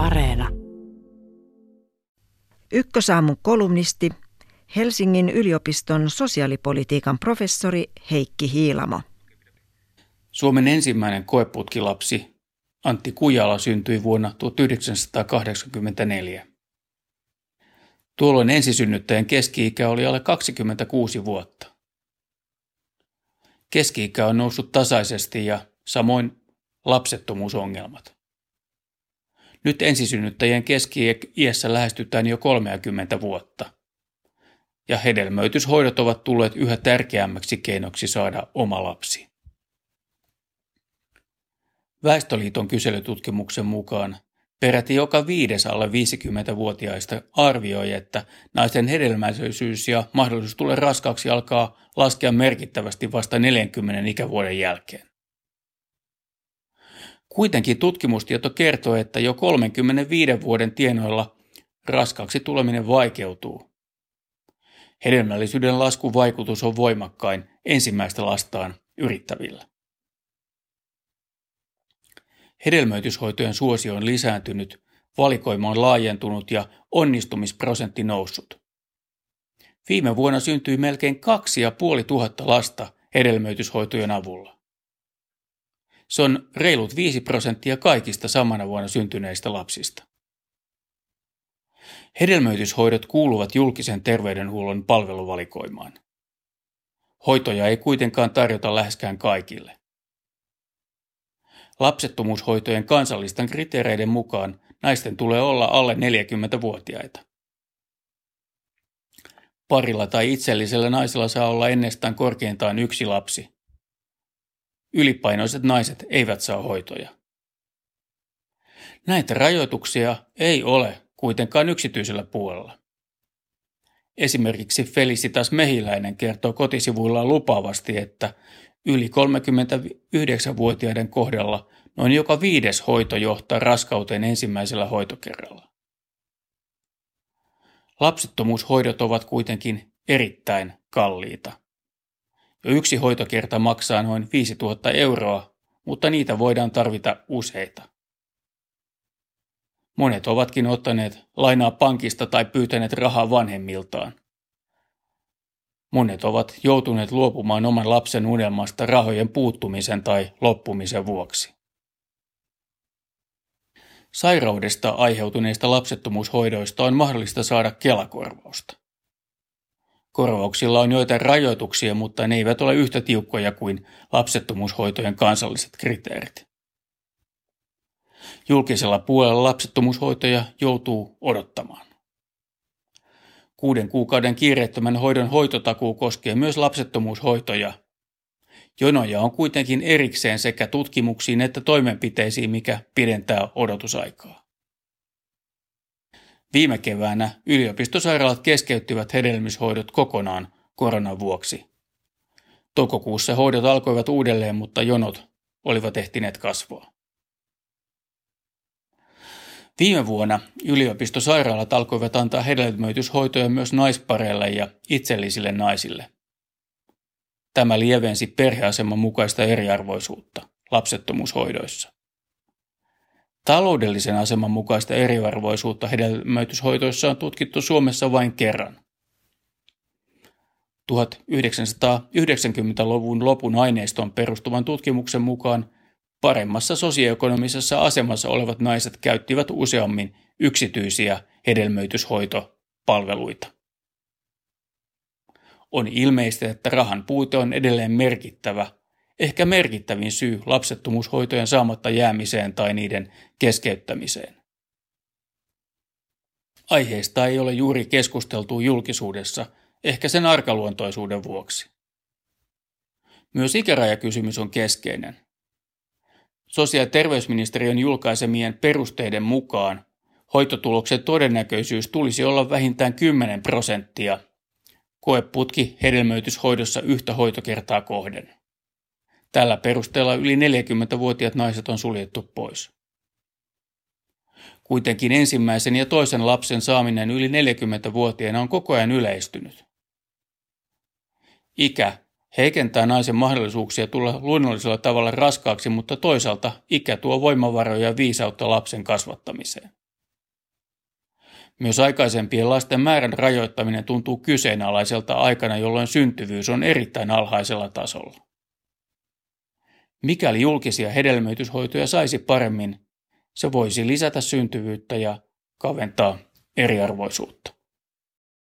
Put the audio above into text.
Areena. Ykkösaamun kolumnisti, Helsingin yliopiston sosiaalipolitiikan professori Heikki Hiilamo. Suomen ensimmäinen koeputkilapsi Antti Kujala syntyi vuonna 1984. Tuolloin ensisynnyttäjän keski-ikä oli alle 26 vuotta. Keski-ikä on noussut tasaisesti ja samoin lapsettomuusongelmat. Nyt ensisynnyttäjien keski-iässä lähestytään jo 30 vuotta. Ja hedelmöityshoidot ovat tulleet yhä tärkeämmäksi keinoksi saada oma lapsi. Väestöliiton kyselytutkimuksen mukaan peräti joka viides alle 50-vuotiaista arvioi, että naisten hedelmällisyys ja mahdollisuus tulla raskaaksi alkaa laskea merkittävästi vasta 40 ikävuoden jälkeen. Kuitenkin tutkimustieto kertoo, että jo 35 vuoden tienoilla raskaaksi tuleminen vaikeutuu. Hedelmällisyyden laskun vaikutus on voimakkain ensimmäistä lastaan yrittävillä. Hedelmöityshoitojen suosio on lisääntynyt, valikoima on laajentunut ja onnistumisprosentti noussut. Viime vuonna syntyi melkein kaksi ja puoli tuhatta lasta hedelmöityshoitojen avulla. Se on reilut 5 prosenttia kaikista samana vuonna syntyneistä lapsista. Hedelmöityshoidot kuuluvat julkisen terveydenhuollon palveluvalikoimaan. Hoitoja ei kuitenkaan tarjota läheskään kaikille. Lapsettomuushoitojen kansallisten kriteereiden mukaan naisten tulee olla alle 40-vuotiaita. Parilla tai itsellisellä naisella saa olla ennestään korkeintaan yksi lapsi. Ylipainoiset naiset eivät saa hoitoja. Näitä rajoituksia ei ole kuitenkaan yksityisellä puolella. Esimerkiksi Felicitas Mehiläinen kertoo kotisivuillaan lupaavasti, että Yli 39-vuotiaiden kohdalla noin joka viides hoito johtaa raskauteen ensimmäisellä hoitokerralla. Lapsettomuushoidot ovat kuitenkin erittäin kalliita. Jo yksi hoitokerta maksaa noin 5000 euroa, mutta niitä voidaan tarvita useita. Monet ovatkin ottaneet lainaa pankista tai pyytäneet rahaa vanhemmiltaan. Monet ovat joutuneet luopumaan oman lapsen unelmasta rahojen puuttumisen tai loppumisen vuoksi. Sairaudesta aiheutuneista lapsettomuushoidoista on mahdollista saada kelakorvausta. Korvauksilla on joitain rajoituksia, mutta ne eivät ole yhtä tiukkoja kuin lapsettomuushoitojen kansalliset kriteerit. Julkisella puolella lapsettomuushoitoja joutuu odottamaan. Kuuden kuukauden kiireettömän hoidon hoitotakuu koskee myös lapsettomuushoitoja. Jonoja on kuitenkin erikseen sekä tutkimuksiin että toimenpiteisiin, mikä pidentää odotusaikaa. Viime keväänä yliopistosairaalat keskeyttivät hedelmishoidot kokonaan koronan vuoksi. Toukokuussa hoidot alkoivat uudelleen, mutta jonot olivat ehtineet kasvaa. Viime vuonna yliopistosairaalat alkoivat antaa hedelmöityshoitoja myös naispareille ja itsellisille naisille. Tämä lievensi perheaseman mukaista eriarvoisuutta lapsettomuushoidoissa. Taloudellisen aseman mukaista eriarvoisuutta hedelmöityshoitoissa on tutkittu Suomessa vain kerran. 1990-luvun lopun aineistoon perustuvan tutkimuksen mukaan Paremmassa sosioekonomisessa asemassa olevat naiset käyttivät useammin yksityisiä hedelmöityshoitopalveluita. On ilmeistä, että rahan puute on edelleen merkittävä, ehkä merkittävin syy lapsettomuushoitojen saamatta jäämiseen tai niiden keskeyttämiseen. Aiheesta ei ole juuri keskusteltu julkisuudessa, ehkä sen arkaluontoisuuden vuoksi. Myös ikärajakysymys on keskeinen – Sosiaali- ja terveysministeriön julkaisemien perusteiden mukaan hoitotuloksen todennäköisyys tulisi olla vähintään 10 prosenttia koeputki hedelmöityshoidossa yhtä hoitokertaa kohden. Tällä perusteella yli 40-vuotiaat naiset on suljettu pois. Kuitenkin ensimmäisen ja toisen lapsen saaminen yli 40-vuotiaana on koko ajan yleistynyt. Ikä heikentää naisen mahdollisuuksia tulla luonnollisella tavalla raskaaksi, mutta toisaalta ikä tuo voimavaroja ja viisautta lapsen kasvattamiseen. Myös aikaisempien lasten määrän rajoittaminen tuntuu kyseenalaiselta aikana, jolloin syntyvyys on erittäin alhaisella tasolla. Mikäli julkisia hedelmöityshoitoja saisi paremmin, se voisi lisätä syntyvyyttä ja kaventaa eriarvoisuutta.